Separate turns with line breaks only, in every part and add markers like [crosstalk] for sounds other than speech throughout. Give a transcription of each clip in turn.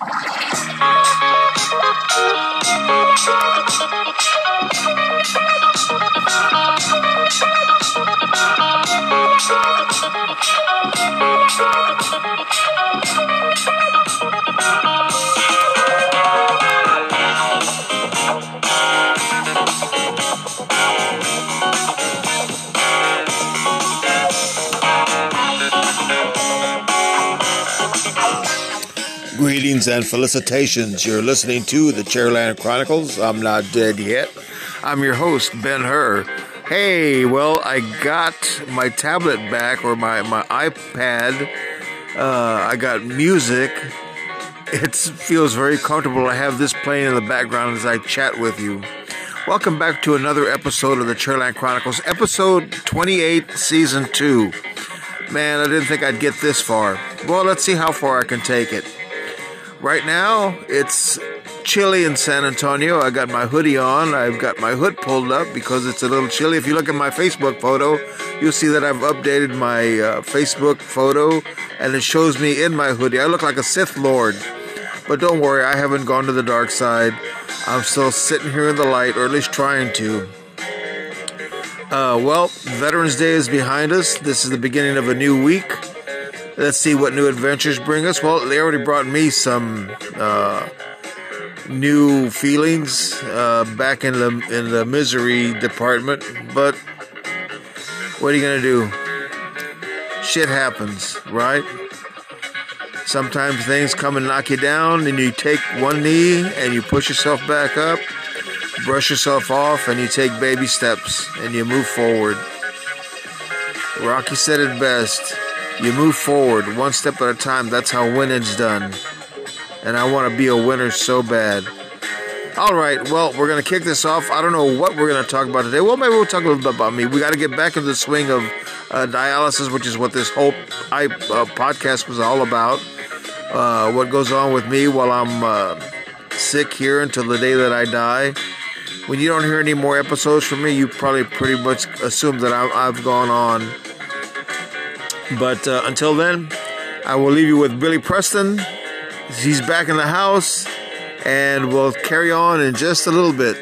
you Greetings and felicitations. You're listening to the Chairland Chronicles. I'm not dead yet. I'm your host, Ben Hur. Hey, well, I got my tablet back or my, my iPad. Uh, I got music. It feels very comfortable to have this playing in the background as I chat with you. Welcome back to another episode of the Chairland Chronicles, episode 28, season 2. Man, I didn't think I'd get this far. Well, let's see how far I can take it. Right now, it's chilly in San Antonio. I got my hoodie on. I've got my hood pulled up because it's a little chilly. If you look at my Facebook photo, you'll see that I've updated my uh, Facebook photo and it shows me in my hoodie. I look like a Sith Lord. But don't worry, I haven't gone to the dark side. I'm still sitting here in the light, or at least trying to. Uh, well, Veterans Day is behind us. This is the beginning of a new week. Let's see what new adventures bring us. Well, they already brought me some uh, new feelings uh, back in the in the misery department. But what are you gonna do? Shit happens, right? Sometimes things come and knock you down, and you take one knee and you push yourself back up, brush yourself off, and you take baby steps and you move forward. Rocky said it best. You move forward one step at a time. That's how winning's done. And I want to be a winner so bad. All right, well, we're going to kick this off. I don't know what we're going to talk about today. Well, maybe we'll talk a little bit about me. We got to get back into the swing of uh, dialysis, which is what this whole I, uh, podcast was all about. Uh, what goes on with me while I'm uh, sick here until the day that I die. When you don't hear any more episodes from me, you probably pretty much assume that I've gone on. But uh, until then, I will leave you with Billy Preston. He's back in the house, and we'll carry on in just a little bit.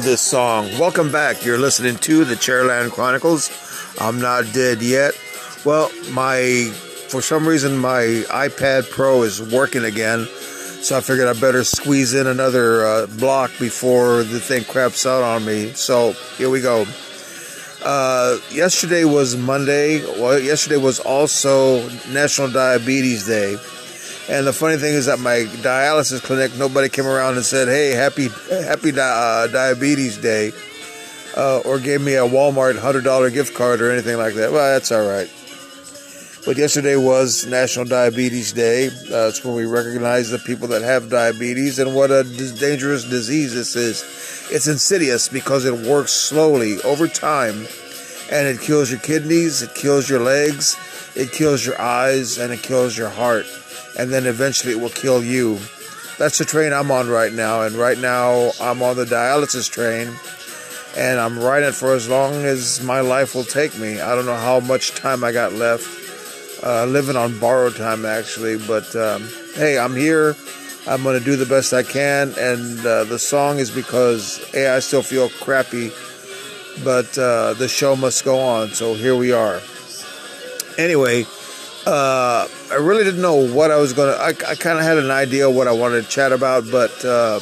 Love this song. Welcome back. You're listening to the Chairland Chronicles. I'm not dead yet. Well, my for some reason my iPad Pro is working again, so I figured I better squeeze in another uh, block before the thing craps out on me. So here we go. Uh, yesterday was Monday. Well, yesterday was also National Diabetes Day. And the funny thing is that my dialysis clinic, nobody came around and said, "Hey, happy happy di- uh, diabetes day," uh, or gave me a Walmart hundred dollar gift card or anything like that. Well, that's all right. But yesterday was National Diabetes Day. Uh, it's when we recognize the people that have diabetes and what a dangerous disease this is. It's insidious because it works slowly over time, and it kills your kidneys, it kills your legs, it kills your eyes, and it kills your heart and then eventually it will kill you. That's the train I'm on right now, and right now I'm on the dialysis train, and I'm riding it for as long as my life will take me. I don't know how much time I got left. Uh, living on borrowed time actually, but um, hey, I'm here. I'm going to do the best I can, and uh, the song is because hey, I still feel crappy, but uh, the show must go on. So here we are. Anyway, uh, I really didn't know what I was gonna. I, I kind of had an idea what I wanted to chat about, but uh,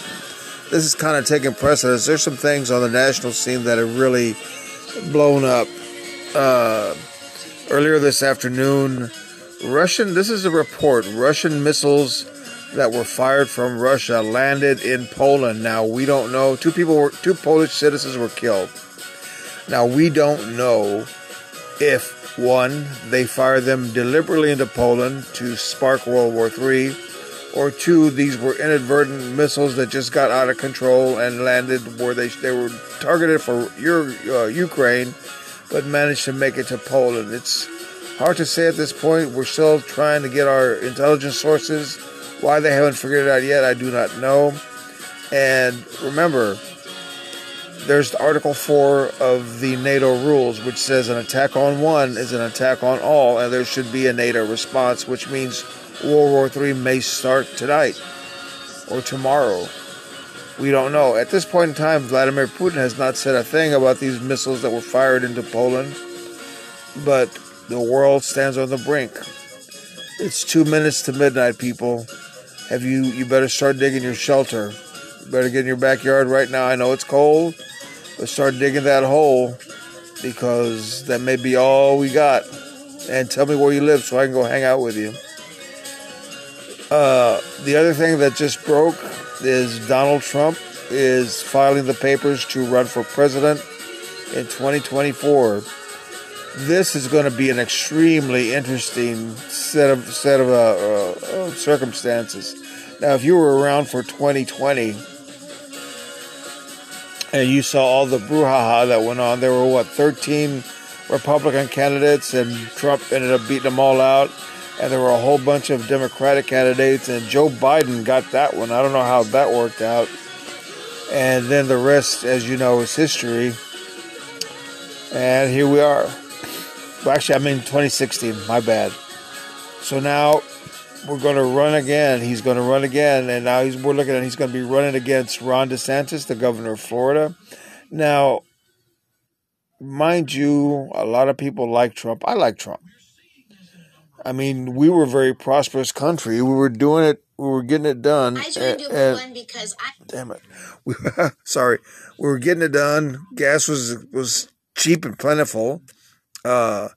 this is kind of taking precedence. There's some things on the national scene that have really blown up. Uh, earlier this afternoon, Russian, this is a report, Russian missiles that were fired from Russia landed in Poland. Now, we don't know, two people were, two Polish citizens were killed. Now, we don't know if, one, they fired them deliberately into Poland to spark World War III, or two, these were inadvertent missiles that just got out of control and landed where they, they were targeted for your, uh, Ukraine, but managed to make it to Poland. It's hard to say at this point. We're still trying to get our intelligence sources. Why they haven't figured it out yet, I do not know. And remember, there's Article 4 of the NATO rules, which says an attack on one is an attack on all, and there should be a NATO response, which means World War III may start tonight or tomorrow. We don't know. At this point in time, Vladimir Putin has not said a thing about these missiles that were fired into Poland, but the world stands on the brink. It's two minutes to midnight, people. Have you? You better start digging your shelter. You better get in your backyard right now. I know it's cold Let's start digging that hole because that may be all we got. And tell me where you live so I can go hang out with you. Uh, the other thing that just broke is Donald Trump is filing the papers to run for president in 2024. This is going to be an extremely interesting set of set of uh, uh, circumstances. Now, if you were around for 2020 and you saw all the brouhaha that went on. There were what 13 Republican candidates, and Trump ended up beating them all out. And there were a whole bunch of Democratic candidates, and Joe Biden got that one. I don't know how that worked out. And then the rest, as you know, is history. And here we are. Well, actually, I mean 2016. My bad. So now we're going to run again. He's going to run again, and now he's, we're looking at he's going to be running against Ron DeSantis, the governor of Florida. Now, mind you, a lot of people like Trump. I like Trump. I mean, we were a very prosperous country. We were doing it. We were getting it done. I joined and, one because I. Damn it! We, [laughs] sorry, we were getting it done. Gas was was cheap and plentiful. Uh,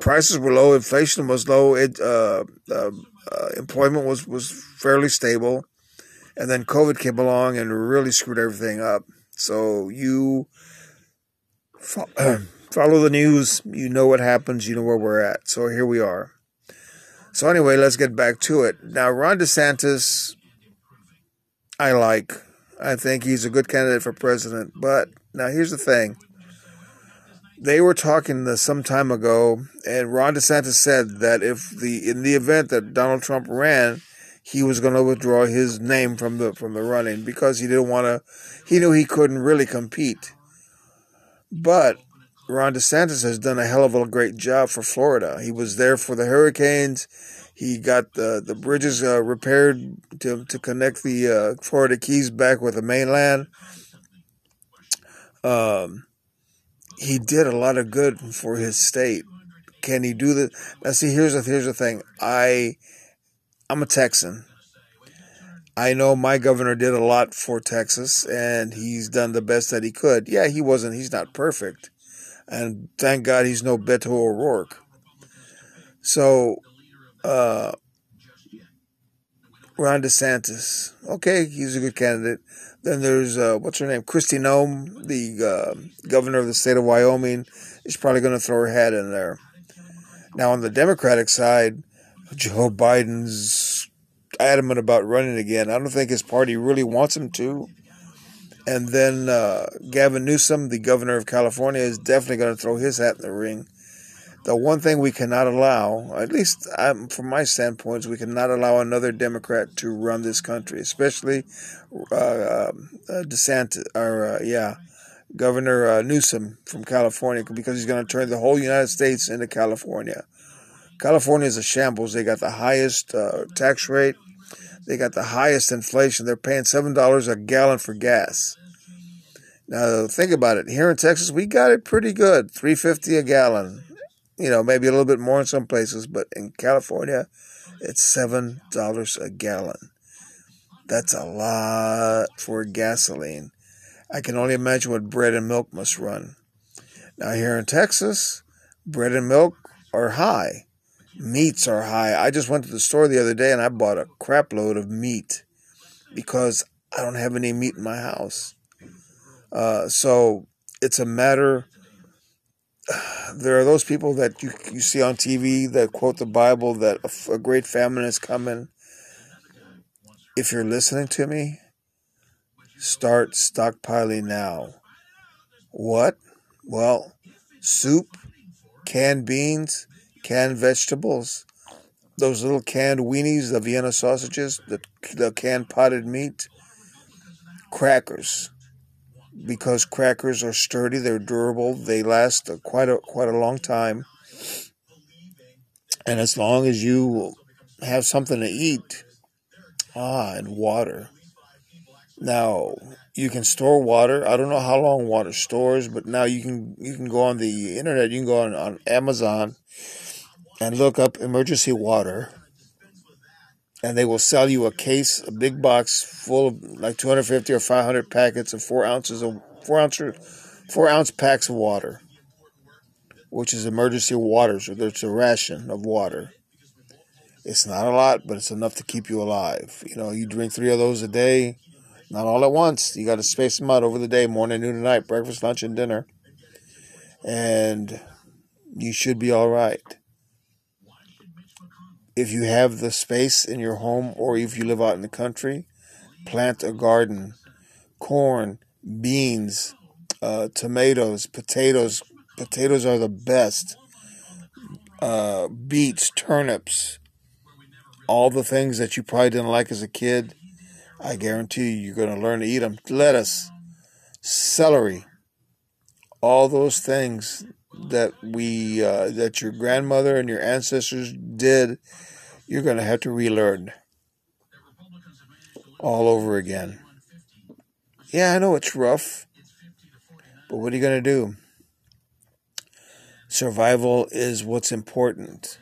prices were low, inflation was low, it, uh, uh, uh, employment was, was fairly stable, and then COVID came along and really screwed everything up. So you [clears throat] follow the news, you know what happens, you know where we're at. So here we are. So anyway, let's get back to it. Now, Ron DeSantis, I like. I think he's a good candidate for president. But now here's the thing they were talking some time ago, and Ron DeSantis said that if the in the event that Donald Trump ran, he was going to withdraw his name from the from the running because he didn't want to. He knew he couldn't really compete. But Ron DeSantis has done a hell of a great job for Florida. He was there for the hurricanes. He got the the bridges uh, repaired to to connect the uh, Florida Keys back with the mainland. Um, he did a lot of good for his state. Can he do the? Now, see, here's the here's the thing. I, I'm a Texan. I know my governor did a lot for Texas, and he's done the best that he could. Yeah, he wasn't. He's not perfect, and thank God he's no Beto O'Rourke. So, uh, Ron DeSantis, okay, he's a good candidate. Then there's uh, what's her name, Kristi Noem, the uh, governor of the state of Wyoming. Is probably going to throw her hat in there. Now on the Democratic side, Joe Biden's adamant about running again. I don't think his party really wants him to. And then uh, Gavin Newsom, the governor of California, is definitely going to throw his hat in the ring the one thing we cannot allow, at least um, from my standpoint, is we cannot allow another Democrat to run this country, especially uh, um, uh, DeSantis, or uh, yeah, Governor uh, Newsom from California, because he's going to turn the whole United States into California. California is a shambles. They got the highest uh, tax rate. They got the highest inflation. They're paying seven dollars a gallon for gas. Now think about it. Here in Texas, we got it pretty good, three fifty a gallon you know, maybe a little bit more in some places, but in California, it's seven dollars a gallon. That's a lot for gasoline. I can only imagine what bread and milk must run. Now, here in Texas, bread and milk are high. Meats are high. I just went to the store the other day and I bought a crap load of meat because I don't have any meat in my house. Uh, so it's a matter. There are those people that you, you see on TV that quote the Bible that a, a great famine is coming. If you're listening to me, start stockpiling now. What? Well, soup, canned beans, canned vegetables, those little canned weenies, the Vienna sausages, the, the canned potted meat, crackers. Because crackers are sturdy, they're durable, they last quite a quite a long time. And as long as you have something to eat, ah, and water. Now, you can store water. I don't know how long water stores, but now you can you can go on the internet. You can go on, on Amazon and look up emergency water, and they will sell you a case, a big box full of like 250 or 500 packets of four ounces of four ounce four ounce packs of water, which is emergency water. So there's a ration of water. It's not a lot, but it's enough to keep you alive. You know, you drink three of those a day not all at once. You got to space them out over the day, morning, noon, and night, breakfast, lunch, and dinner. And you should be all right. If you have the space in your home or if you live out in the country, plant a garden. Corn, beans, uh, tomatoes, potatoes. Potatoes are the best. Uh, beets, turnips, all the things that you probably didn't like as a kid I guarantee you, you're going to learn to eat them. Lettuce, celery, all those things that we uh, that your grandmother and your ancestors did, you're going to have to relearn all over again. Yeah, I know it's rough, but what are you going to do? Survival is what's important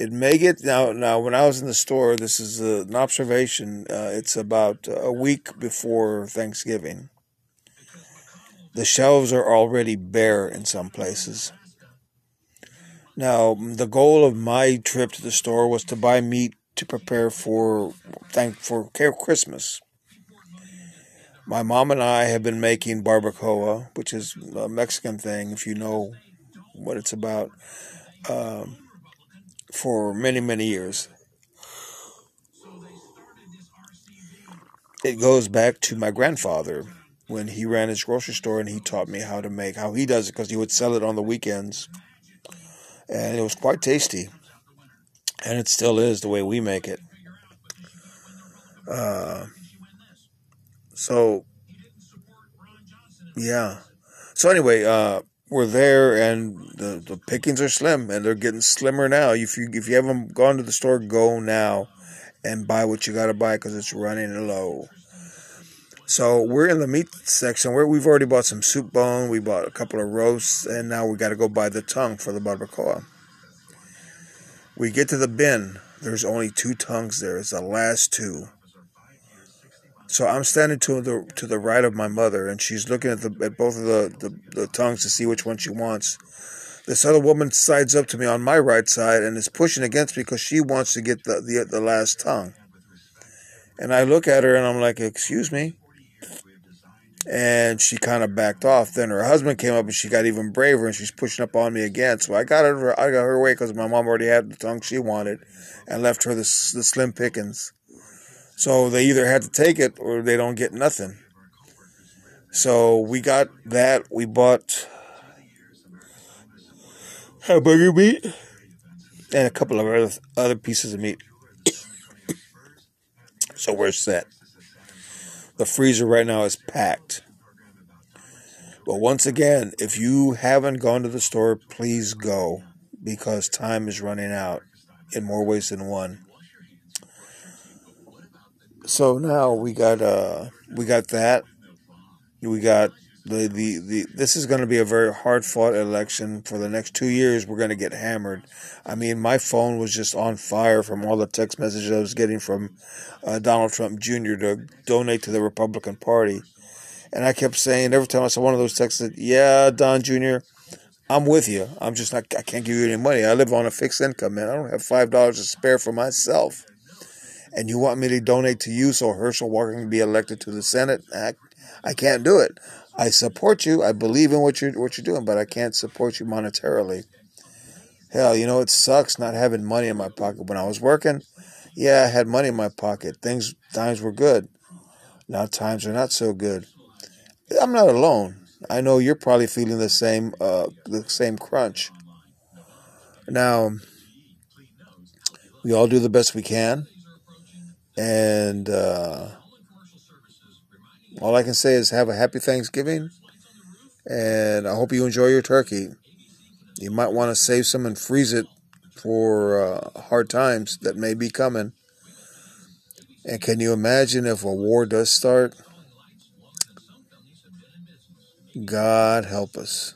it may get now. Now, when I was in the store, this is an observation. Uh, it's about a week before Thanksgiving. The shelves are already bare in some places. Now, the goal of my trip to the store was to buy meat to prepare for thank for Christmas. My mom and I have been making barbacoa, which is a Mexican thing, if you know what it's about. Um, for many, many years. It goes back to my grandfather when he ran his grocery store and he taught me how to make, how he does it, because he would sell it on the weekends. And it was quite tasty. And it still is the way we make it. Uh, so, yeah. So, anyway, uh, were there, and the, the pickings are slim, and they're getting slimmer now. If you if you haven't gone to the store, go now and buy what you got to buy because it's running low. So we're in the meat section where we've already bought some soup bone, we bought a couple of roasts, and now we got to go buy the tongue for the barbacoa. We get to the bin. There's only two tongues there. It's the last two. So I'm standing to the to the right of my mother, and she's looking at the at both of the, the, the tongues to see which one she wants. This other woman sides up to me on my right side and is pushing against me because she wants to get the, the the last tongue. And I look at her and I'm like, "Excuse me." And she kind of backed off. Then her husband came up and she got even braver and she's pushing up on me again. So I got her, I got her away because my mom already had the tongue she wanted, and left her the the slim pickings. So they either had to take it or they don't get nothing. So we got that. We bought hamburger meat and a couple of other, other pieces of meat. [coughs] so we're set. The freezer right now is packed. But once again, if you haven't gone to the store, please go because time is running out in more ways than one. So now we got uh we got that. We got the, the, the this is going to be a very hard fought election for the next two years. We're going to get hammered. I mean, my phone was just on fire from all the text messages I was getting from uh, Donald Trump Jr. to donate to the Republican Party, and I kept saying every time I saw one of those texts, that, "Yeah, Don Jr." I'm with you. I'm just not. I can't give you any money. I live on a fixed income, man. I don't have five dollars to spare for myself. And you want me to donate to you so Herschel Walker can be elected to the Senate? I, I can't do it. I support you. I believe in what you're what you're doing, but I can't support you monetarily. Hell, you know it sucks not having money in my pocket. When I was working, yeah, I had money in my pocket. Things times were good. Now times are not so good. I'm not alone. I know you're probably feeling the same uh, the same crunch. Now, we all do the best we can, and uh, all I can say is have a happy Thanksgiving, and I hope you enjoy your turkey. You might want to save some and freeze it for uh, hard times that may be coming. And can you imagine if a war does start? God help us.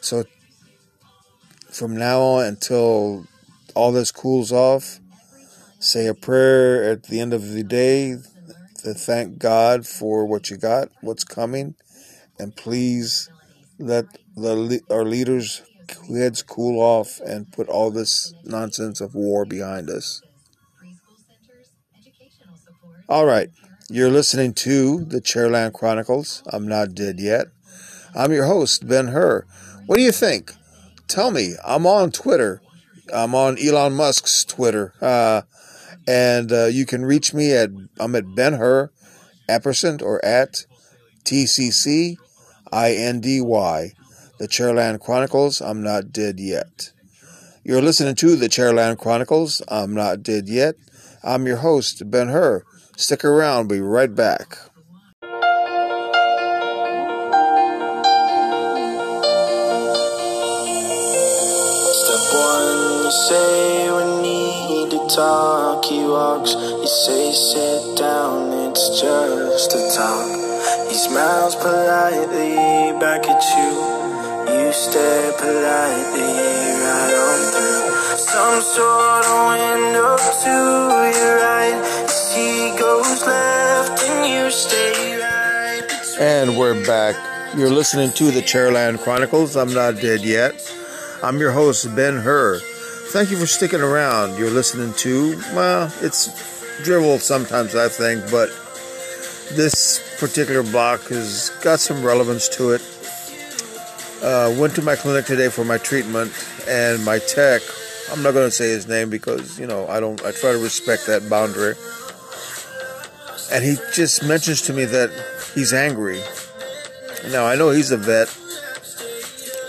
So, from now on until all this cools off, say a prayer at the end of the day to thank God for what you got, what's coming, and please let the our leaders' heads cool off and put all this nonsense of war behind us. All right, you're listening to the Chairland Chronicles. I'm not dead yet. I'm your host, Ben Hur. What do you think? Tell me. I'm on Twitter. I'm on Elon Musk's Twitter. [laughs] Uh, and uh, you can reach me at I'm at Ben Hur Epperson or at TCC INDY. The Chairland Chronicles. I'm not dead yet. You're listening to the Chairland Chronicles. I'm not dead yet. I'm your host, Ben Hur. Stick around. Be right back.
Step one, talk. He walks, you say sit down. It's just a talk. He smiles politely back at you. You stare politely right on through some sort of window to your right. He goes left and you stay right.
And we're back. You're listening to the Chairland Chronicles. I'm not dead yet. I'm your host, Ben Hur. Thank you for sticking around. You're listening to, well, it's dribble sometimes, I think, but this particular block has got some relevance to it. Uh, went to my clinic today for my treatment, and my tech, I'm not going to say his name because, you know, I don't, I try to respect that boundary. And he just mentions to me that he's angry. Now, I know he's a vet,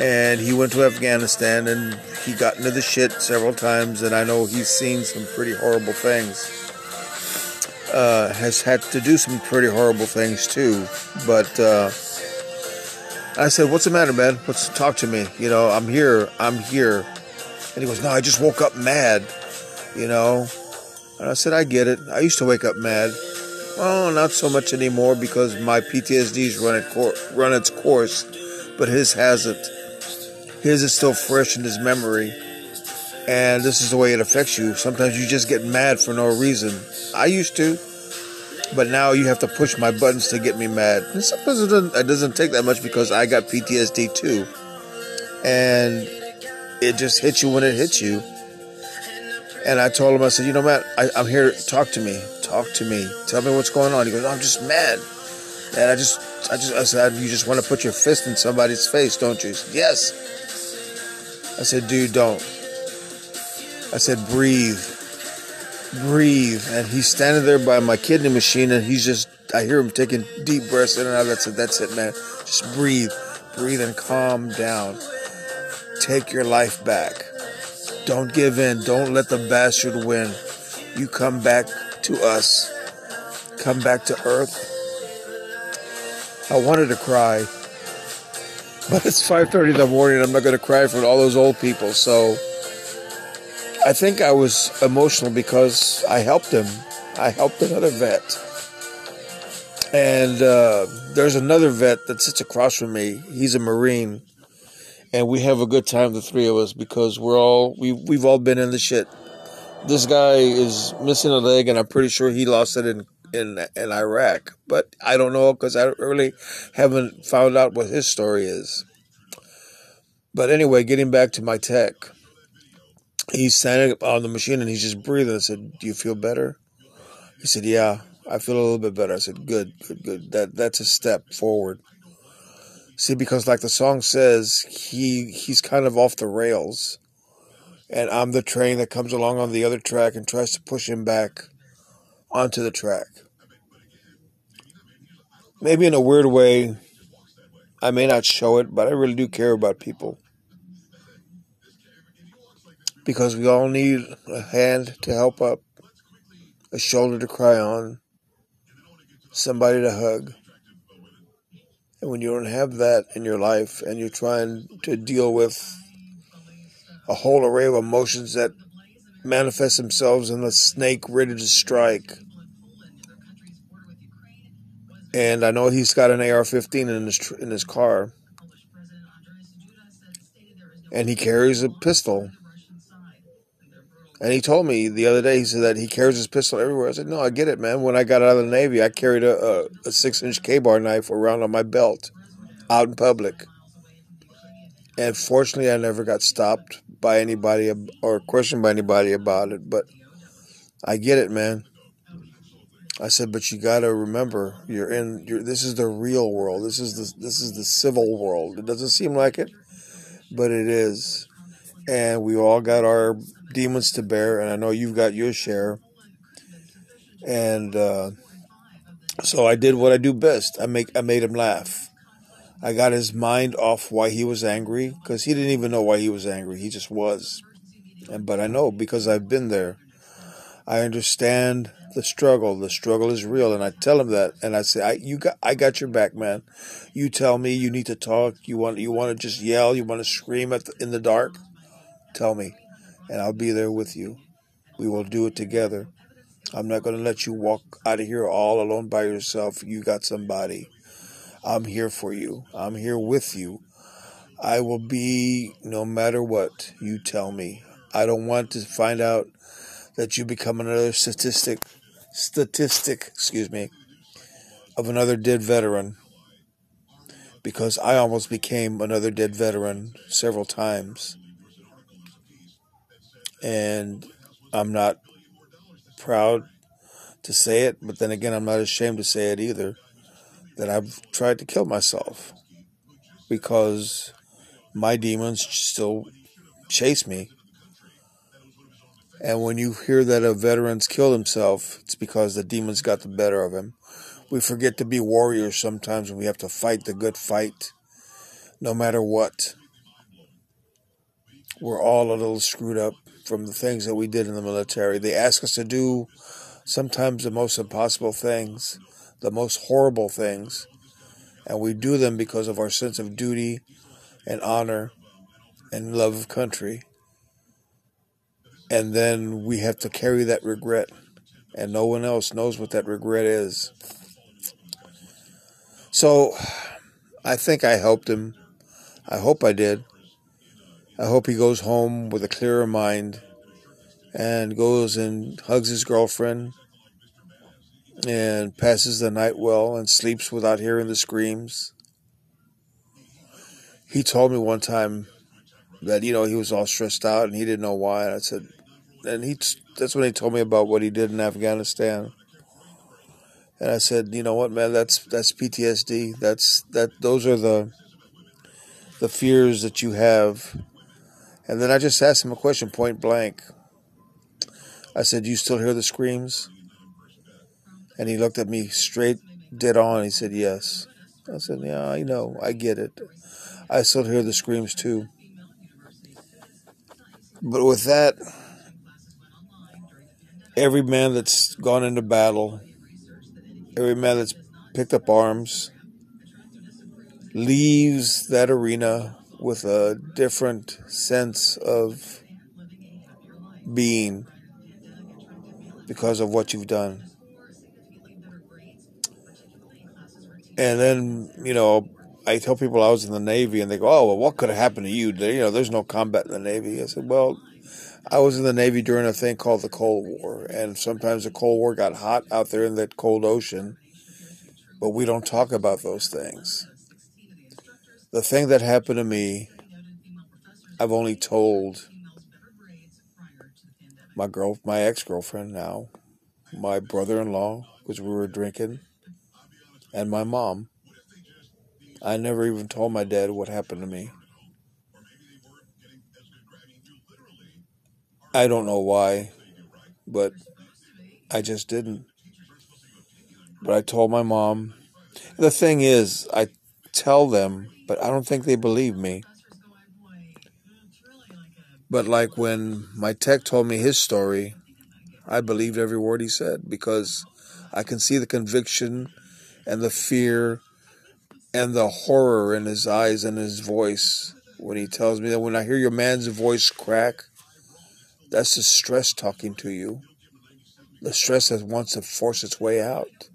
and he went to Afghanistan and he got into the shit several times, and I know he's seen some pretty horrible things. Uh, has had to do some pretty horrible things too, but uh, I said, "What's the matter, man? What's talk to me? You know, I'm here. I'm here." And he goes, "No, I just woke up mad." You know, and I said, "I get it. I used to wake up mad. Well, not so much anymore because my PTSD's run run its course, but his hasn't." His is still fresh in his memory. And this is the way it affects you. Sometimes you just get mad for no reason. I used to, but now you have to push my buttons to get me mad. And sometimes it doesn't, it doesn't take that much because I got PTSD too. And it just hits you when it hits you. And I told him, I said, you know, Matt, I, I'm here. Talk to me. Talk to me. Tell me what's going on. He goes, I'm just mad. And I just, I just, I said, you just want to put your fist in somebody's face, don't you? Said, yes. I said, dude, don't. I said, breathe. Breathe. And he's standing there by my kidney machine and he's just, I hear him taking deep breaths in and out. I said, that's it, man. Just breathe. Breathe and calm down. Take your life back. Don't give in. Don't let the bastard win. You come back to us. Come back to earth. I wanted to cry. [laughs] But it's 5:30 in the morning. I'm not going to cry for all those old people. So I think I was emotional because I helped him. I helped another vet, And uh, there's another vet that sits across from me. He's a Marine, and we have a good time, the three of us, because we're all we we've all been in the shit. This guy is missing a leg, and I'm pretty sure he lost it in in in Iraq, but I don't know because I really haven't found out what his story is. But anyway, getting back to my tech, he's standing up on the machine and he's just breathing. I said, "Do you feel better?" He said, "Yeah, I feel a little bit better." I said, "Good, good, good. That that's a step forward." See, because like the song says, he he's kind of off the rails, and I'm the train that comes along on the other track and tries to push him back onto the track. Maybe in a weird way, I may not show it, but I really do care about people. Because we all need a hand to help up, a shoulder to cry on, somebody to hug. And when you don't have that in your life and you're trying to deal with a whole array of emotions that manifest themselves in a snake ready to strike, and I know he's got an AR-15 in his in his car, and he carries a pistol. And he told me the other day, he said that he carries his pistol everywhere. I said, No, I get it, man. When I got out of the Navy, I carried a, a, a six inch KA-BAR knife around on my belt out in public. And fortunately, I never got stopped by anybody or questioned by anybody about it. But I get it, man. I said, but you got to remember, you're in. You're, this is the real world. This is the this is the civil world. It doesn't seem like it, but it is. And we all got our demons to bear, and I know you've got your share. And uh, so I did what I do best. I make I made him laugh. I got his mind off why he was angry because he didn't even know why he was angry. He just was. And but I know because I've been there. I understand the struggle. The struggle is real, and I tell him that, and I say, "I you got, I got your back, man. You tell me you need to talk. You want, you want to just yell. You want to scream at the, in the dark. Tell me, and I'll be there with you. We will do it together. I'm not going to let you walk out of here all alone by yourself. You got somebody. I'm here for you. I'm here with you. I will be no matter what you tell me. I don't want to find out that you become another statistic statistic, excuse me, of another dead veteran because I almost became another dead veteran several times. And I'm not proud to say it, but then again, I'm not ashamed to say it either that I've tried to kill myself because my demons still chase me and when you hear that a veteran's killed himself, it's because the demons got the better of him. We forget to be warriors sometimes when we have to fight the good fight, no matter what. We're all a little screwed up from the things that we did in the military. They ask us to do sometimes the most impossible things, the most horrible things, and we do them because of our sense of duty and honor and love of country and then we have to carry that regret. And no one else knows what that regret is. So i think i helped him. I hope i did. I hope he goes home with a clearer mind and goes and hugs his girlfriend and passes the night well and sleeps without hearing the screams. He told me one time that you know he was all stressed out and he didn't know why. And I said, and he that's when he told me about what he did in Afghanistan. And I said, you know what, man, that's that's PTSD. That's that those are the the fears that you have. And then I just asked him a question point blank. I said, "Do you still hear the screams?" And he looked at me straight dead on. He said, "Yes." I said, "Yeah, I know. I get it. I still hear the screams too." But with that, every man that's gone into battle, every man that's picked up arms, leaves that arena with a different sense of being because of what you've done. And then, you know, I tell people I was in the Navy and they go, oh, well, what could have happened to you? You know, there's no combat in the Navy. I said, well, I was in the Navy during a thing called the Cold War. And sometimes the Cold War got hot out there in that cold ocean. But we don't talk about those things. The thing that happened to me, I've only told my girl, my ex girlfriend now, my brother in law, because we were drinking, and my mom. I never even told my dad what happened to me. I don't know why, but I just didn't. But I told my mom. The thing is, I tell them, but I don't think they believe me. But like when my tech told me his story, I believed every word he said because I can see the conviction and the fear and the horror in his eyes and his voice when he tells me that when I hear your man's voice crack, that's the stress talking to you. The stress that wants to force its way out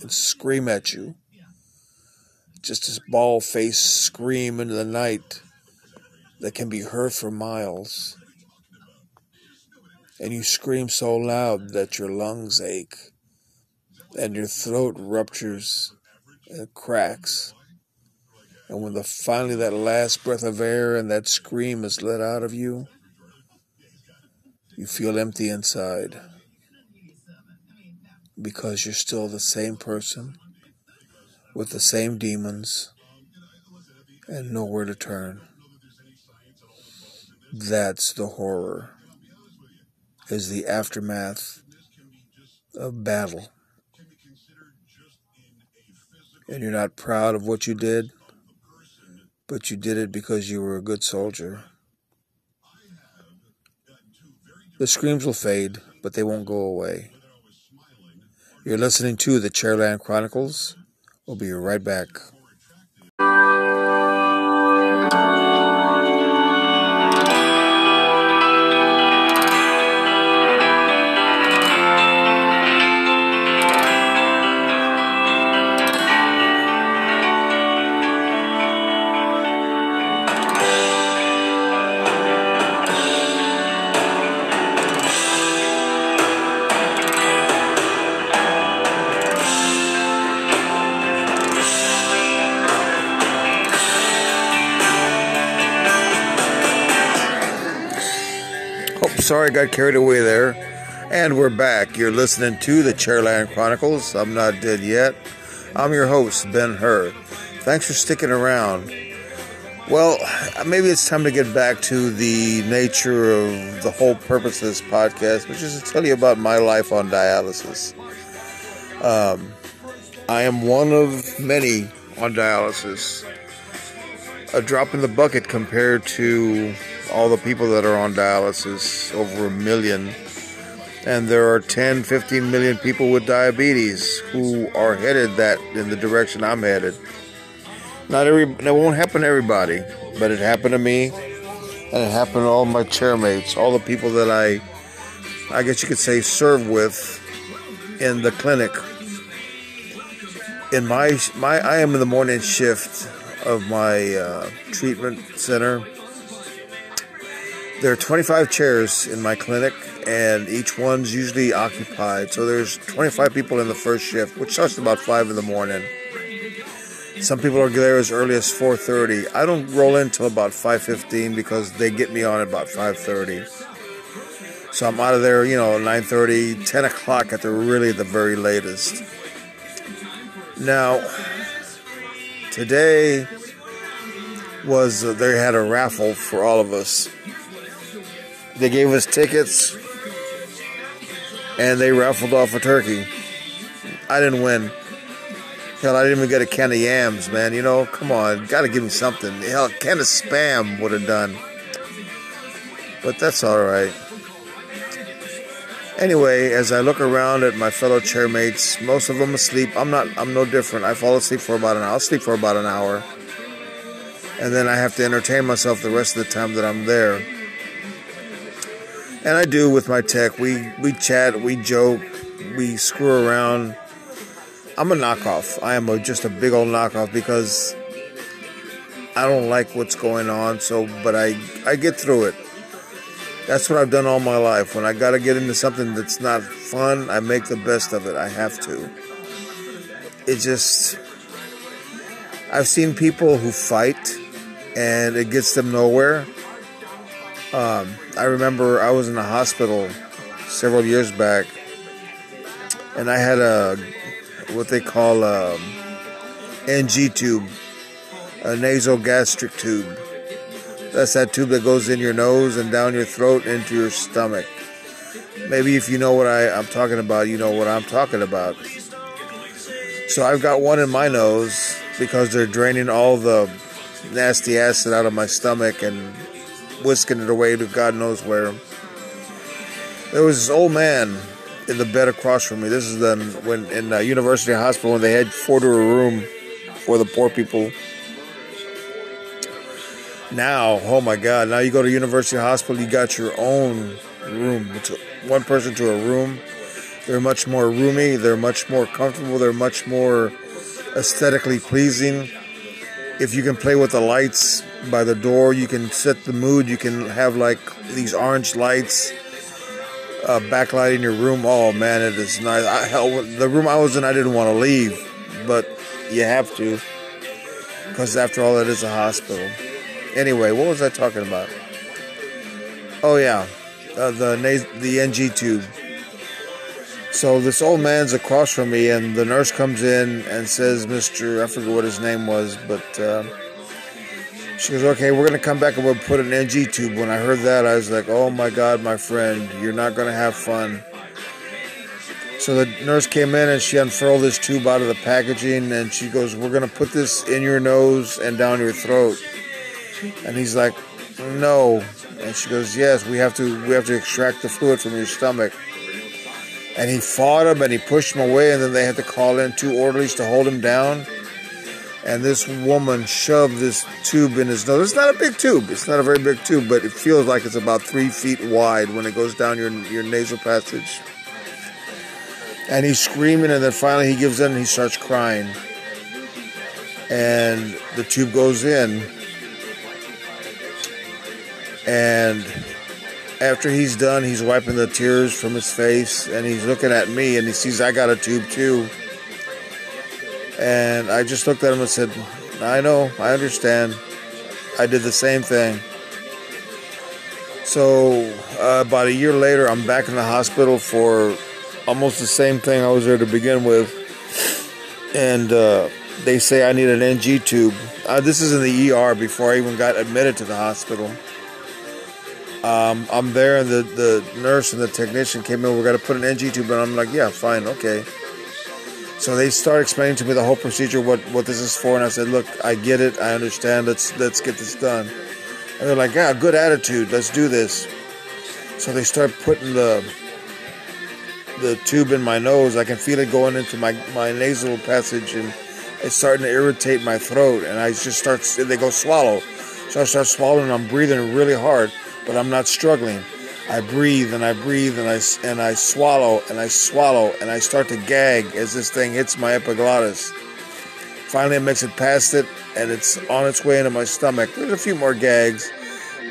and scream at you. Just this ball faced scream into the night that can be heard for miles. And you scream so loud that your lungs ache and your throat ruptures and cracks. And when the finally that last breath of air and that scream is let out of you, you feel empty inside because you're still the same person with the same demons and nowhere to turn. That's the horror, is the aftermath of battle. And you're not proud of what you did but you did it because you were a good soldier. The screams will fade, but they won't go away. You're listening to the Chairland Chronicles. We'll be right back. Sorry I got carried away there. And we're back. You're listening to the Chairland Chronicles. I'm not dead yet. I'm your host, Ben Hur. Thanks for sticking around. Well, maybe it's time to get back to the nature of the whole purpose of this podcast, which is to tell you about my life on dialysis. Um, I am one of many on dialysis. A drop in the bucket compared to all the people that are on dialysis, over a million. And there are 10, 15 million people with diabetes who are headed that in the direction I'm headed. Not every, that won't happen to everybody, but it happened to me, and it happened to all my chairmates, all the people that I, I guess you could say, serve with in the clinic. In my, my, I am in the morning shift of my uh, treatment center there are 25 chairs in my clinic, and each one's usually occupied. So there's 25 people in the first shift, which starts about 5 in the morning. Some people are there as early as 4:30. I don't roll in until about 5:15 because they get me on at about 5:30. So I'm out of there, you know, 9:30, 10 o'clock at the really the very latest. Now, today was uh, they had a raffle for all of us they gave us tickets and they raffled off a turkey. I didn't win. Hell, I didn't even get a can of yams, man. You know, come on, gotta give me something. Hell, a can of spam would have done. But that's all right. Anyway, as I look around at my fellow chairmates, most of them asleep. I'm not. I'm no different. I fall asleep for about an hour. I'll sleep for about an hour, and then I have to entertain myself the rest of the time that I'm there and I do with my tech. We we chat, we joke, we screw around, I'm a knockoff. I am a, just a big old knockoff because I don't like what's going on. So, but I I get through it. That's what I've done all my life. When I got to get into something that's not fun, I make the best of it. I have to. It just. I've seen people who fight and it gets them nowhere. Um, I remember I was in the hospital several years back and I had a what they call a NG tube, a nasal gastric tube. That's that tube that goes in your nose and down your throat into your stomach. Maybe if you know what I, I'm talking about, you know what I'm talking about. So I've got one in my nose because they're draining all the nasty acid out of my stomach and whisking it away to God knows where. There was this old man in the bed across from me. This is the when in uh, University Hospital when they had four to a room for the poor people. Now, oh my God! Now you go to University Hospital, you got your own room. It's one person to a room. They're much more roomy. They're much more comfortable. They're much more aesthetically pleasing. If you can play with the lights by the door, you can set the mood. You can have like these orange lights uh, backlighting your room. Oh man, it is nice. I, hell, the room I was in, I didn't want to leave, but you have to because after all, it is a hospital. Anyway, what was I talking about? Oh yeah, uh, the the NG tube. So this old man's across from me, and the nurse comes in and says, "Mister, I forget what his name was, but." Uh, she goes, okay, we're going to come back and we'll put an NG tube. When I heard that, I was like, oh my God, my friend, you're not going to have fun. So the nurse came in and she unfurled this tube out of the packaging and she goes, we're going to put this in your nose and down your throat. And he's like, no. And she goes, yes, we have to, we have to extract the fluid from your stomach. And he fought him and he pushed him away and then they had to call in two orderlies to hold him down and this woman shoved this tube in his nose. It's not a big tube. It's not a very big tube, but it feels like it's about three feet wide when it goes down your your nasal passage. And he's screaming, and then finally he gives in and he starts crying. And the tube goes in, and after he's done, he's wiping the tears from his face, and he's looking at me, and he sees I got a tube too. And I just looked at him and said, I know, I understand. I did the same thing. So, uh, about a year later, I'm back in the hospital for almost the same thing I was there to begin with. And uh, they say I need an NG tube. Uh, this is in the ER before I even got admitted to the hospital. Um, I'm there, and the, the nurse and the technician came in. We're going to put an NG tube, and I'm like, yeah, fine, okay. So they start explaining to me the whole procedure, what, what this is for, and I said, "Look, I get it, I understand. Let's let's get this done." And they're like, "Yeah, good attitude. Let's do this." So they start putting the the tube in my nose. I can feel it going into my my nasal passage, and it's starting to irritate my throat. And I just start. They go swallow, so I start swallowing. I'm breathing really hard, but I'm not struggling. I breathe and I breathe and I and I swallow and I swallow and I start to gag as this thing hits my epiglottis. Finally, it makes it past it and it's on its way into my stomach. There's a few more gags,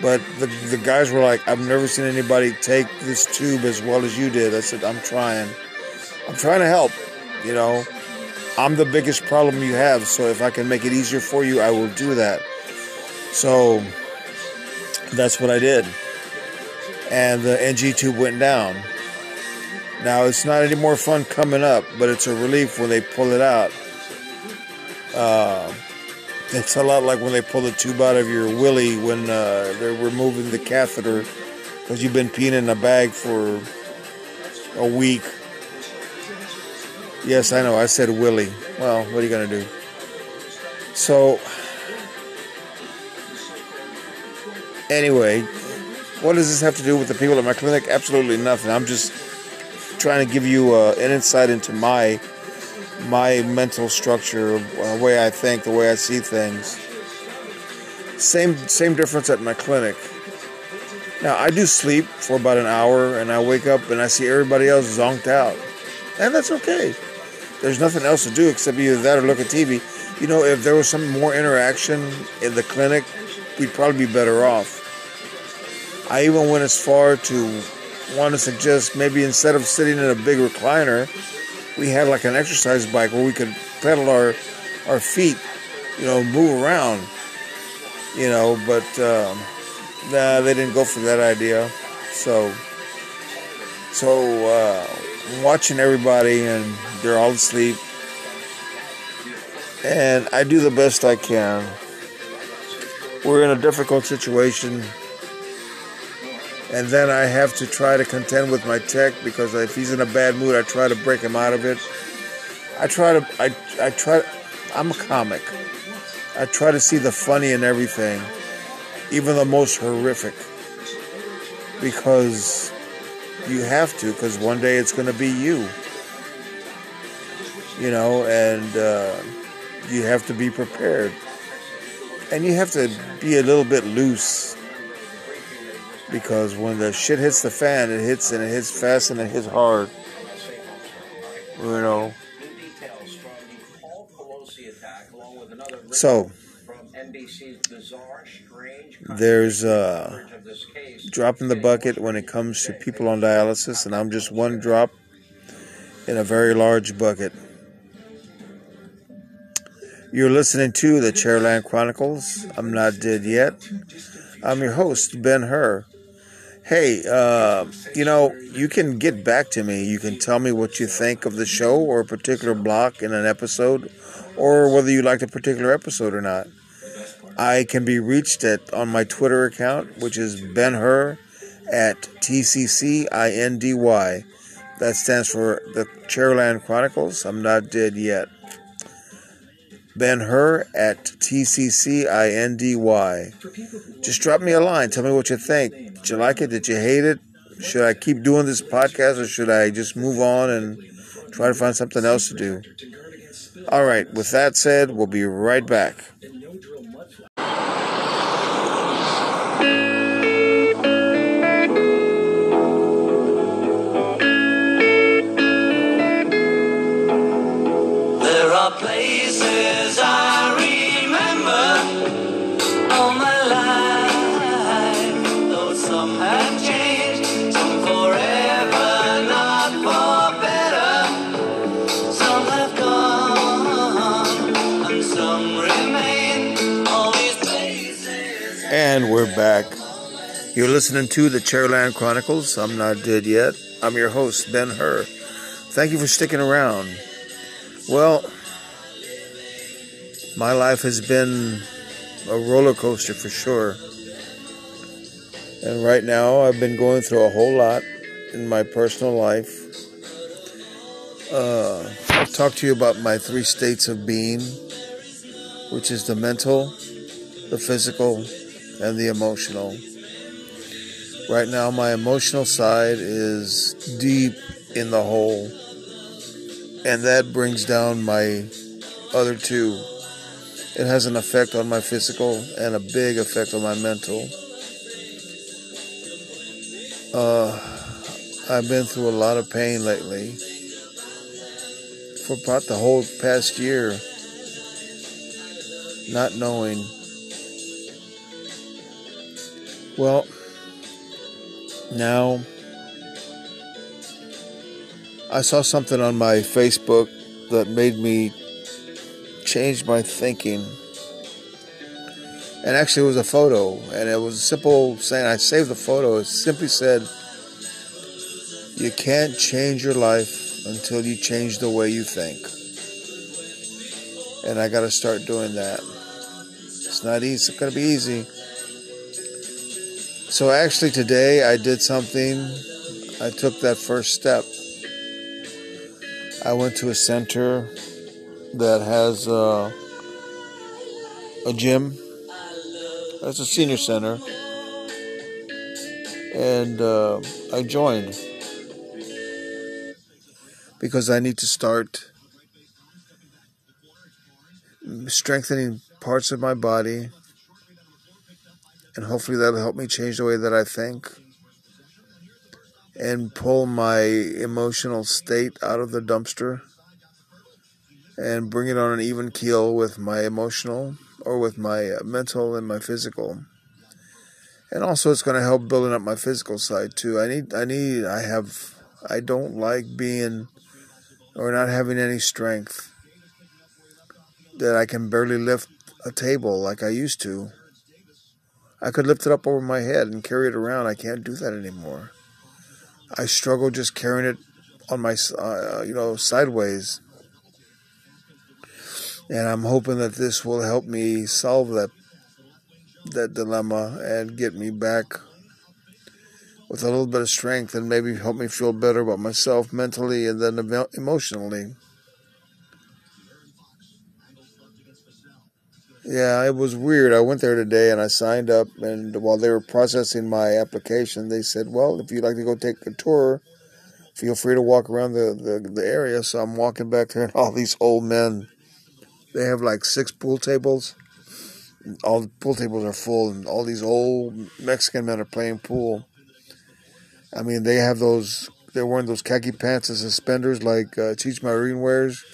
but the the guys were like, "I've never seen anybody take this tube as well as you did." I said, "I'm trying. I'm trying to help. You know, I'm the biggest problem you have. So if I can make it easier for you, I will do that." So that's what I did and the NG tube went down. Now it's not any more fun coming up, but it's a relief when they pull it out. Uh, it's a lot like when they pull the tube out of your willy when uh, they're removing the catheter because you've been peeing in a bag for a week. Yes, I know. I said willy. Well, what are you gonna do? So, anyway, what does this have to do with the people at my clinic? Absolutely nothing. I'm just trying to give you uh, an insight into my my mental structure, the way I think, the way I see things. Same same difference at my clinic. Now I do sleep for about an hour, and I wake up and I see everybody else zonked out, and that's okay. there's nothing else to do except either that or look at TV. You know, if there was some more interaction in the clinic, we'd probably be better off. I even went as far to want to suggest maybe instead of sitting in a big recliner, we had like an exercise bike where we could pedal our our feet, you know, move around, you know. But um, nah, they didn't go for that idea. So, so uh, watching everybody and they're all asleep, and I do the best I can. We're in a difficult situation and then I have to try to contend with my tech because if he's in a bad mood, I try to break him out of it. I try to, I, I try, I'm a comic. I try to see the funny in everything, even the most horrific, because you have to, because one day it's going to be you, you know, and uh, you have to be prepared, and you have to be a little bit loose because when the shit hits the fan, it hits and it hits fast and it hits hard. You know. So there's uh, drop in the bucket when it comes to people on dialysis, and I'm just one drop in a very large bucket. You're listening to the Chairland Chronicles. I'm not dead yet. I'm your host, Ben Hur. Hey, uh, you know, you can get back to me. You can tell me what you think of the show or a particular block in an episode, or whether you liked a particular episode or not. I can be reached at on my Twitter account, which is Ben Hur at TCCINDY. That stands for the Chairland Chronicles. I'm not dead yet. Ben Hur at TCCINDY. Just drop me a line. Tell me what you think. Did you like it? Did you hate it? Should I keep doing this podcast or should I just move on and try to find something else to do? All right, with that said, we'll be right back. We're back. You're listening to the Chairland Chronicles. I'm not dead yet. I'm your host, Ben Hur. Thank you for sticking around. Well, my life has been a roller coaster for sure. And right now, I've been going through a whole lot in my personal life. Uh, I'll talk to you about my three states of being, which is the mental, the physical, and the emotional. Right now, my emotional side is deep in the hole, and that brings down my other two. It has an effect on my physical and a big effect on my mental. Uh, I've been through a lot of pain lately. For about the whole past year, not knowing well, now I saw something on my Facebook that made me change my thinking. And actually, it was a photo, and it was a simple saying. I saved the photo. It simply said, You can't change your life until you change the way you think. And I got to start doing that. It's not easy. It's going to be easy. So actually, today I did something. I took that first step. I went to a center that has a gym. It's a senior center. And uh, I joined because I need to start strengthening parts of my body and hopefully that'll help me change the way that I think and pull my emotional state out of the dumpster and bring it on an even keel with my emotional or with my uh, mental and my physical. And also it's going to help building up my physical side too. I need I need I have I don't like being or not having any strength that I can barely lift a table like I used to. I could lift it up over my head and carry it around. I can't do that anymore. I struggle just carrying it on my, uh, you know, sideways. And I'm hoping that this will help me solve that that dilemma and get me back with a little bit of strength and maybe help me feel better about myself mentally and then emotionally. Yeah, it was weird. I went there today and I signed up, and while they were processing my application, they said, "Well, if you'd like to go take a tour, feel free to walk around the, the, the area." So I'm walking back there, and all these old men. They have like six pool tables. All the pool tables are full, and all these old Mexican men are playing pool. I mean, they have those. They're wearing those khaki pants and suspenders like uh, Cheech Marin wears,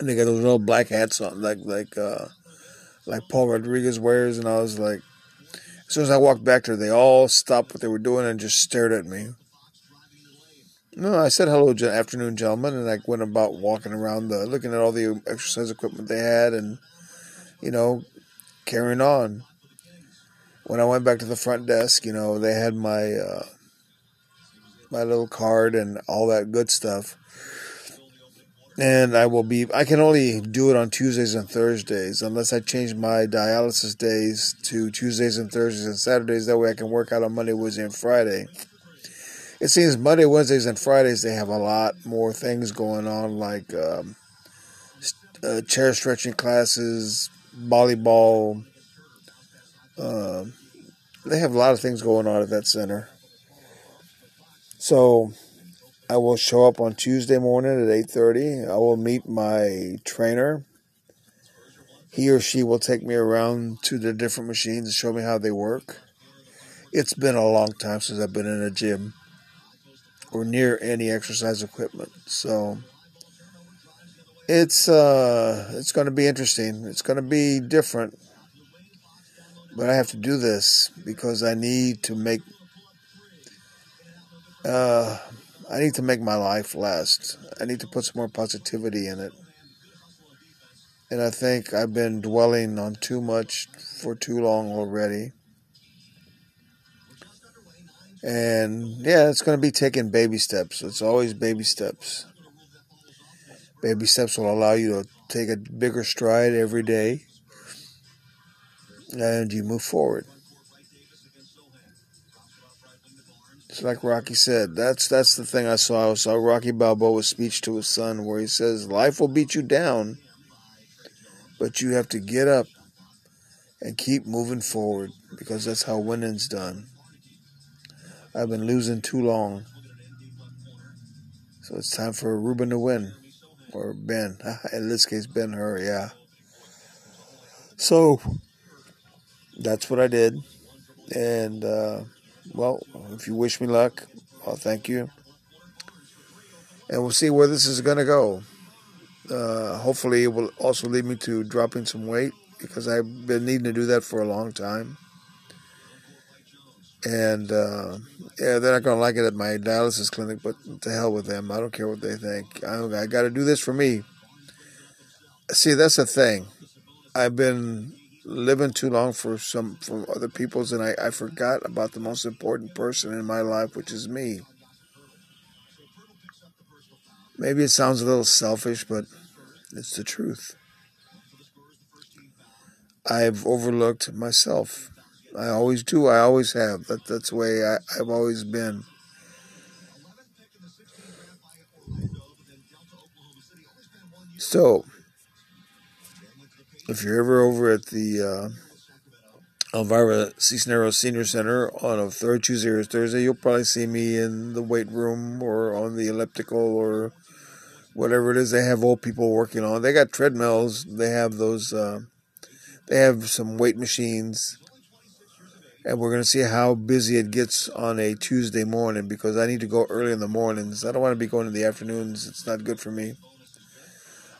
and they got those little black hats on, like like. Uh, like Paul Rodriguez wears, and I was like, as soon as I walked back there, they all stopped what they were doing and just stared at me. No, I said hello, afternoon, gentlemen, and I went about walking around, the, looking at all the exercise equipment they had, and you know, carrying on. When I went back to the front desk, you know, they had my uh, my little card and all that good stuff and I will be. I can only do it on Tuesdays and Thursdays unless I change my dialysis days to Tuesdays and Thursdays and Saturdays. That way, I can work out on Monday, Wednesday, and Friday. It seems Monday, Wednesdays, and Fridays they have a lot more things going on, like um, uh, chair stretching classes, volleyball. Uh, they have a lot of things going on at that center. So I will show up on Tuesday morning at 8:30. I will meet my trainer. He or she will take me around to the different machines and show me how they work. It's been a long time since I've been in a gym or near any exercise equipment. So it's uh it's going to be interesting. It's going to be different. But I have to do this because I need to make uh I need to make my life last. I need to put some more positivity in it. And I think I've been dwelling on too much for too long already. And yeah, it's going to be taking baby steps. It's always baby steps. Baby steps will allow you to take a bigger stride every day and you move forward. It's like Rocky said. That's that's the thing I saw. I saw Rocky Balboa's speech to his son where he says, Life will beat you down, but you have to get up and keep moving forward because that's how winning's done. I've been losing too long. So it's time for Ruben to win. Or Ben. [laughs] In this case, Ben Hur, yeah. So that's what I did. And uh, well, if you wish me luck, I'll thank you. And we'll see where this is going to go. Uh, hopefully, it will also lead me to dropping some weight because I've been needing to do that for a long time. And uh, yeah, they're not going to like it at my dialysis clinic, but to hell with them. I don't care what they think. I, I got to do this for me. See, that's the thing. I've been living too long for some for other people's and I, I forgot about the most important person in my life, which is me. Maybe it sounds a little selfish, but it's the truth. I've overlooked myself. I always do. I always have. That that's the way I, I've always been. So if you're ever over at the uh, Elvira Cisneros Senior Center on a third Tuesday or Thursday, you'll probably see me in the weight room or on the elliptical or whatever it is they have old people working on. They got treadmills. They have those. Uh, they have some weight machines, and we're going to see how busy it gets on a Tuesday morning because I need to go early in the mornings. I don't want to be going in the afternoons. It's not good for me.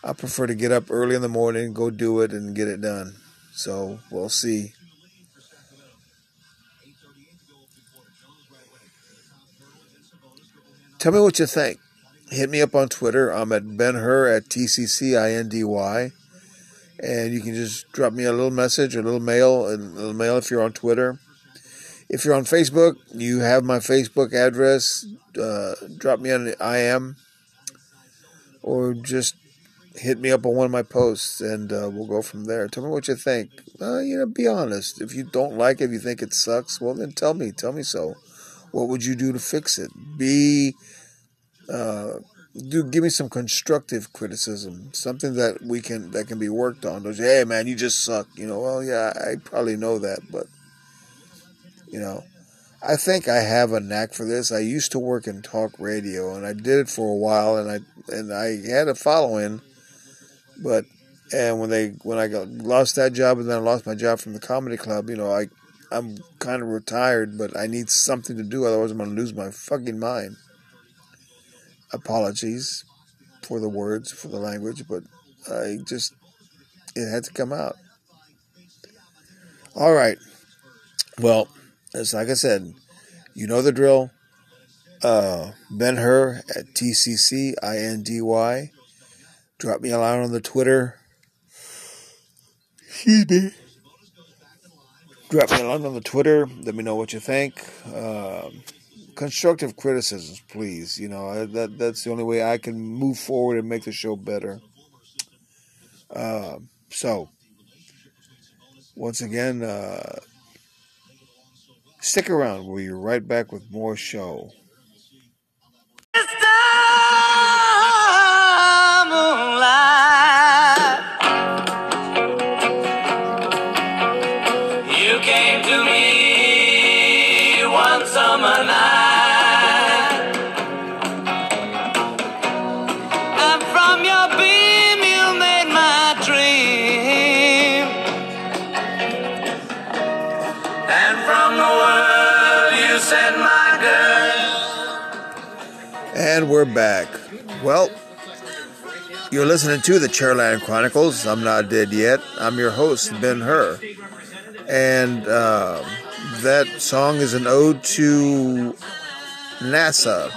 I prefer to get up early in the morning, go do it, and get it done. So we'll see. Tell me what you think. Hit me up on Twitter. I'm at Ben Hur at TCCINDY. And you can just drop me a little message, a little mail, a little mail if you're on Twitter. If you're on Facebook, you have my Facebook address. Uh, drop me on an IM or just hit me up on one of my posts and uh, we'll go from there. Tell me what you think. Uh, you know, be honest. If you don't like it, if you think it sucks, well, then tell me. Tell me so. What would you do to fix it? Be uh, do give me some constructive criticism, something that we can that can be worked on. Don't say, hey man, you just suck. You know, well yeah, I probably know that, but you know, I think I have a knack for this. I used to work in talk radio, and I did it for a while, and I and I had a following, but and when they when I got lost that job and then I lost my job from the comedy club, you know, I I'm kind of retired, but I need something to do, otherwise I'm gonna lose my fucking mind apologies for the words, for the language, but I just, it had to come out. All right. Well, it's like I said, you know the drill. Uh, ben Hur at TCCINDY. Drop me a line on the Twitter. Excuse me. Drop me a line on the Twitter. Let me know what you think. Uh, constructive criticisms, please. You know that that's the only way I can move forward and make the show better. Uh, so, once again, uh, stick around. We'll be right back with more show. And we're back. Well, you're listening to the Chairland Chronicles. I'm not dead yet. I'm your host, Ben Hur. And uh, that song is an ode to NASA.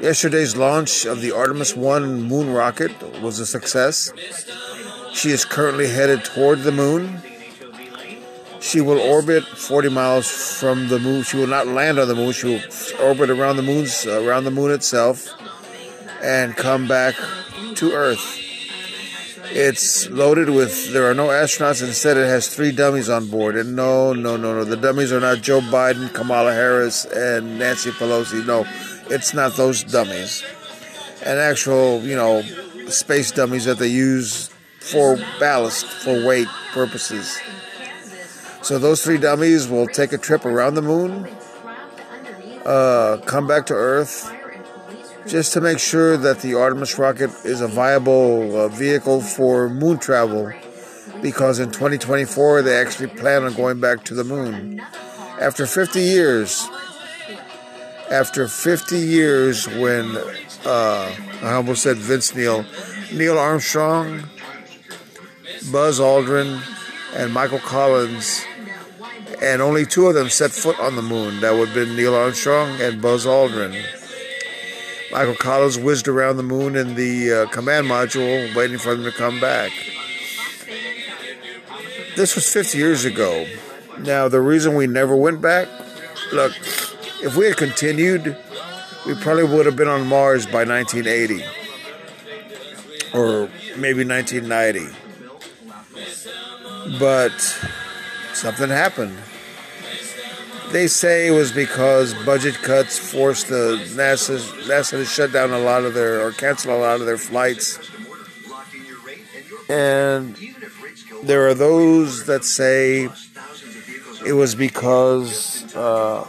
Yesterday's launch of the Artemis 1 moon rocket was a success. She is currently headed toward the moon. She will orbit 40 miles from the moon. She will not land on the moon. She will orbit around the moon's uh, around the moon itself and come back to Earth. It's loaded with there are no astronauts. Instead, it has three dummies on board. And no, no, no, no. The dummies are not Joe Biden, Kamala Harris, and Nancy Pelosi. No, it's not those dummies. And actual, you know, space dummies that they use for ballast, for weight purposes. So those three dummies will take a trip around the moon, uh, come back to Earth, just to make sure that the Artemis rocket is a viable uh, vehicle for moon travel. Because in 2024, they actually plan on going back to the moon. After 50 years, after 50 years, when uh, I almost said Vince Neil, Neil Armstrong, Buzz Aldrin, and Michael Collins and only two of them set foot on the moon. That would have been Neil Armstrong and Buzz Aldrin. Michael Collins whizzed around the moon in the uh, command module, waiting for them to come back. This was 50 years ago. Now, the reason we never went back, look, if we had continued, we probably would have been on Mars by 1980 or maybe 1990. But something happened. They say it was because budget cuts forced the NASA, NASA to shut down a lot of their or cancel a lot of their flights. And there are those that say it was because uh,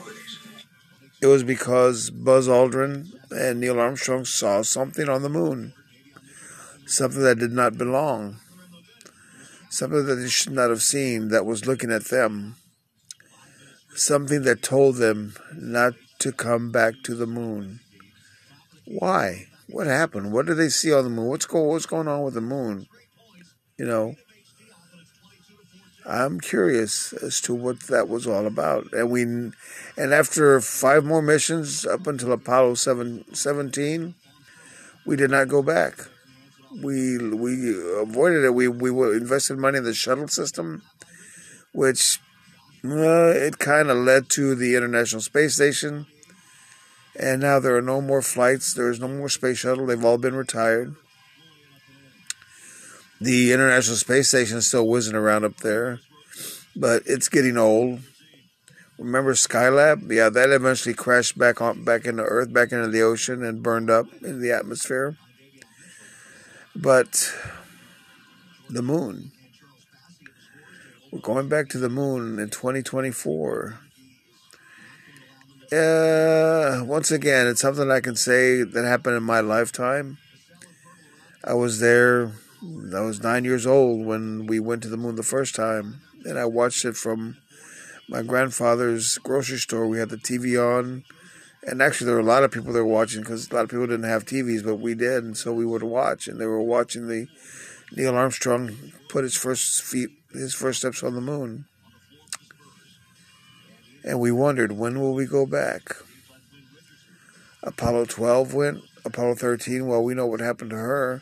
it was because Buzz Aldrin and Neil Armstrong saw something on the moon, something that did not belong something that they should not have seen that was looking at them, something that told them not to come back to the moon. Why? what happened? What did they see on the moon? What's go What's going on with the moon? You know, I'm curious as to what that was all about. And we, and after five more missions up until Apollo 7, 17, we did not go back. We we avoided it. We we invested money in the shuttle system, which uh, it kind of led to the International Space Station. And now there are no more flights. There is no more space shuttle. They've all been retired. The International Space Station is still whizzing around up there, but it's getting old. Remember Skylab? Yeah, that eventually crashed back on back into Earth, back into the ocean, and burned up in the atmosphere. But the moon. We're going back to the moon in 2024. Uh, once again, it's something I can say that happened in my lifetime. I was there I was nine years old when we went to the moon the first time, and I watched it from my grandfather's grocery store. We had the TV on, and actually, there were a lot of people there watching because a lot of people didn't have TVs, but we did, and so we would watch. And they were watching the Neil Armstrong put his first feet, his first steps on the moon, and we wondered when will we go back. Apollo 12 went. Apollo 13, well, we know what happened to her.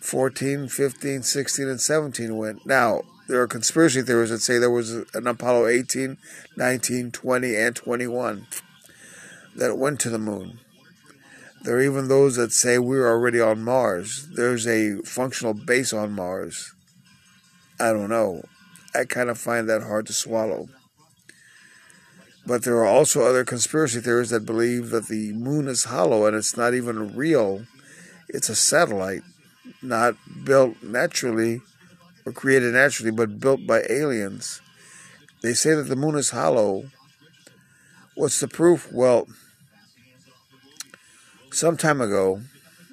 14, 15, 16, and 17 went. Now, there are conspiracy theories that say there was an Apollo 18, 19, 20, and 21 that went to the moon. There are even those that say we are already on Mars. There's a functional base on Mars. I don't know. I kind of find that hard to swallow. But there are also other conspiracy theories that believe that the moon is hollow and it's not even real. It's a satellite not built naturally or created naturally, but built by aliens. They say that the moon is hollow. What's the proof? Well, some time ago,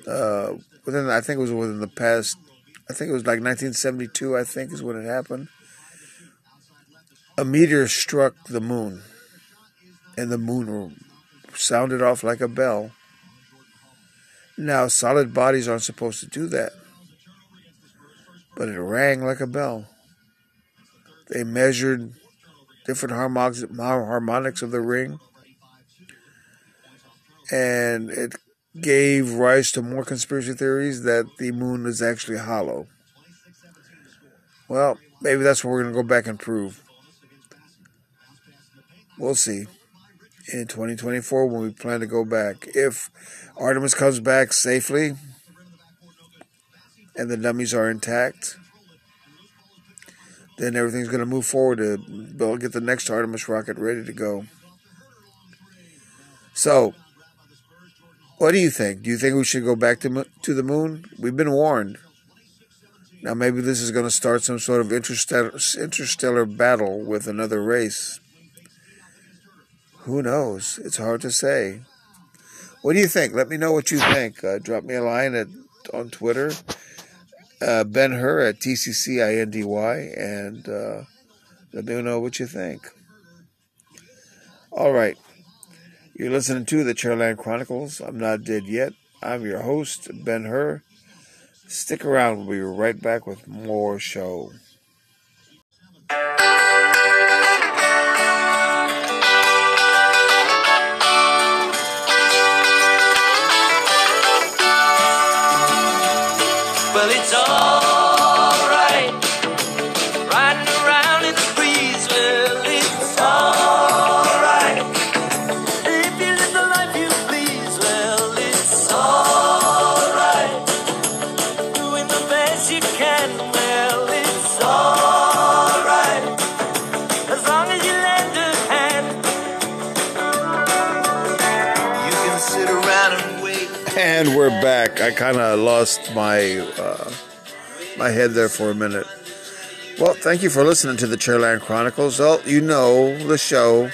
uh, within I think it was within the past, I think it was like 1972. I think is when it happened. A meteor struck the moon, and the moon sounded off like a bell. Now, solid bodies aren't supposed to do that. But it rang like a bell. They measured different harmonics of the ring, and it gave rise to more conspiracy theories that the moon is actually hollow. Well, maybe that's what we're going to go back and prove. We'll see in 2024 when we plan to go back. If Artemis comes back safely and the dummies are intact, then everything's going to move forward to get the next Artemis rocket ready to go. So, what do you think? Do you think we should go back to, to the moon? We've been warned. Now, maybe this is going to start some sort of interstellar, interstellar battle with another race. Who knows? It's hard to say. What do you think? Let me know what you think. Uh, drop me a line at on Twitter, uh, Ben Hur at TCCINDY, and uh, let me know what you think. All right. You're listening to the Chairland Chronicles. I'm not dead yet. I'm your host, Ben Hur. Stick around. We'll be right back with more show. I kind of lost my uh, my head there for a minute. Well, thank you for listening to the Chairland Chronicles. Well, you know the show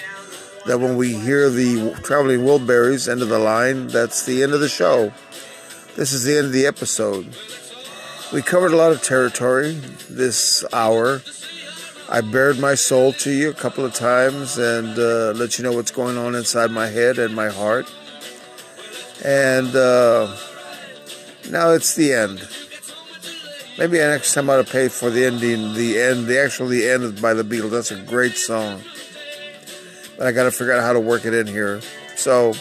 that when we hear the traveling Wilburys end of the line, that's the end of the show. This is the end of the episode. We covered a lot of territory this hour. I bared my soul to you a couple of times and uh, let you know what's going on inside my head and my heart. And uh, Now it's the end. Maybe next time I'll pay for the ending, the end, the actual the end by the Beatles. That's a great song. But I got to figure out how to work it in here. So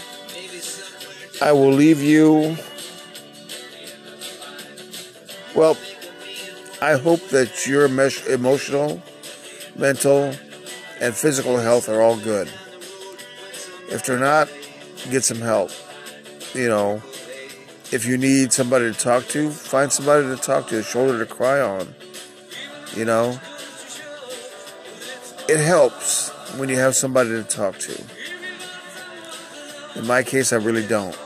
I will leave you. Well, I hope that your emotional, mental, and physical health are all good. If they're not, get some help. You know, if you need somebody to talk to, find somebody to talk to, a shoulder to cry on. You know, it helps when you have somebody to talk to. In my case, I really don't,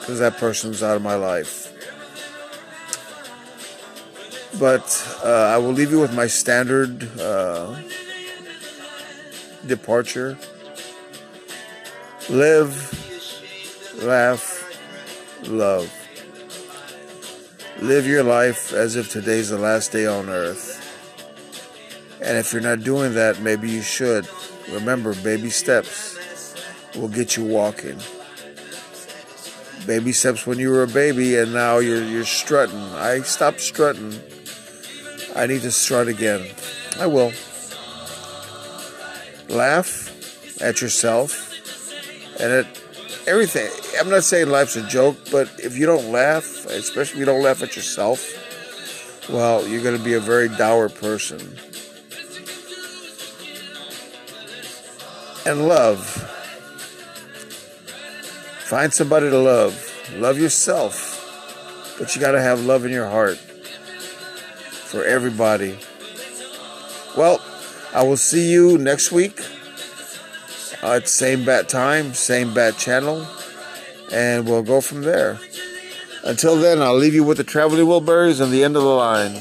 because that person's out of my life. But uh, I will leave you with my standard uh, departure. Live, laugh, love. Live your life as if today's the last day on earth. And if you're not doing that, maybe you should. Remember, baby steps will get you walking. Baby steps when you were a baby and now you're you're strutting. I stopped strutting. I need to strut again. I will. Laugh at yourself and at everything. I'm not saying life's a joke, but if you don't laugh, especially if you don't laugh at yourself, well, you're going to be a very dour person. And love. Find somebody to love. Love yourself. But you got to have love in your heart for everybody. Well, I will see you next week uh, same bat time, same bat channel, and we'll go from there. Until then, I'll leave you with the Traveling Wilburys and the end of the line.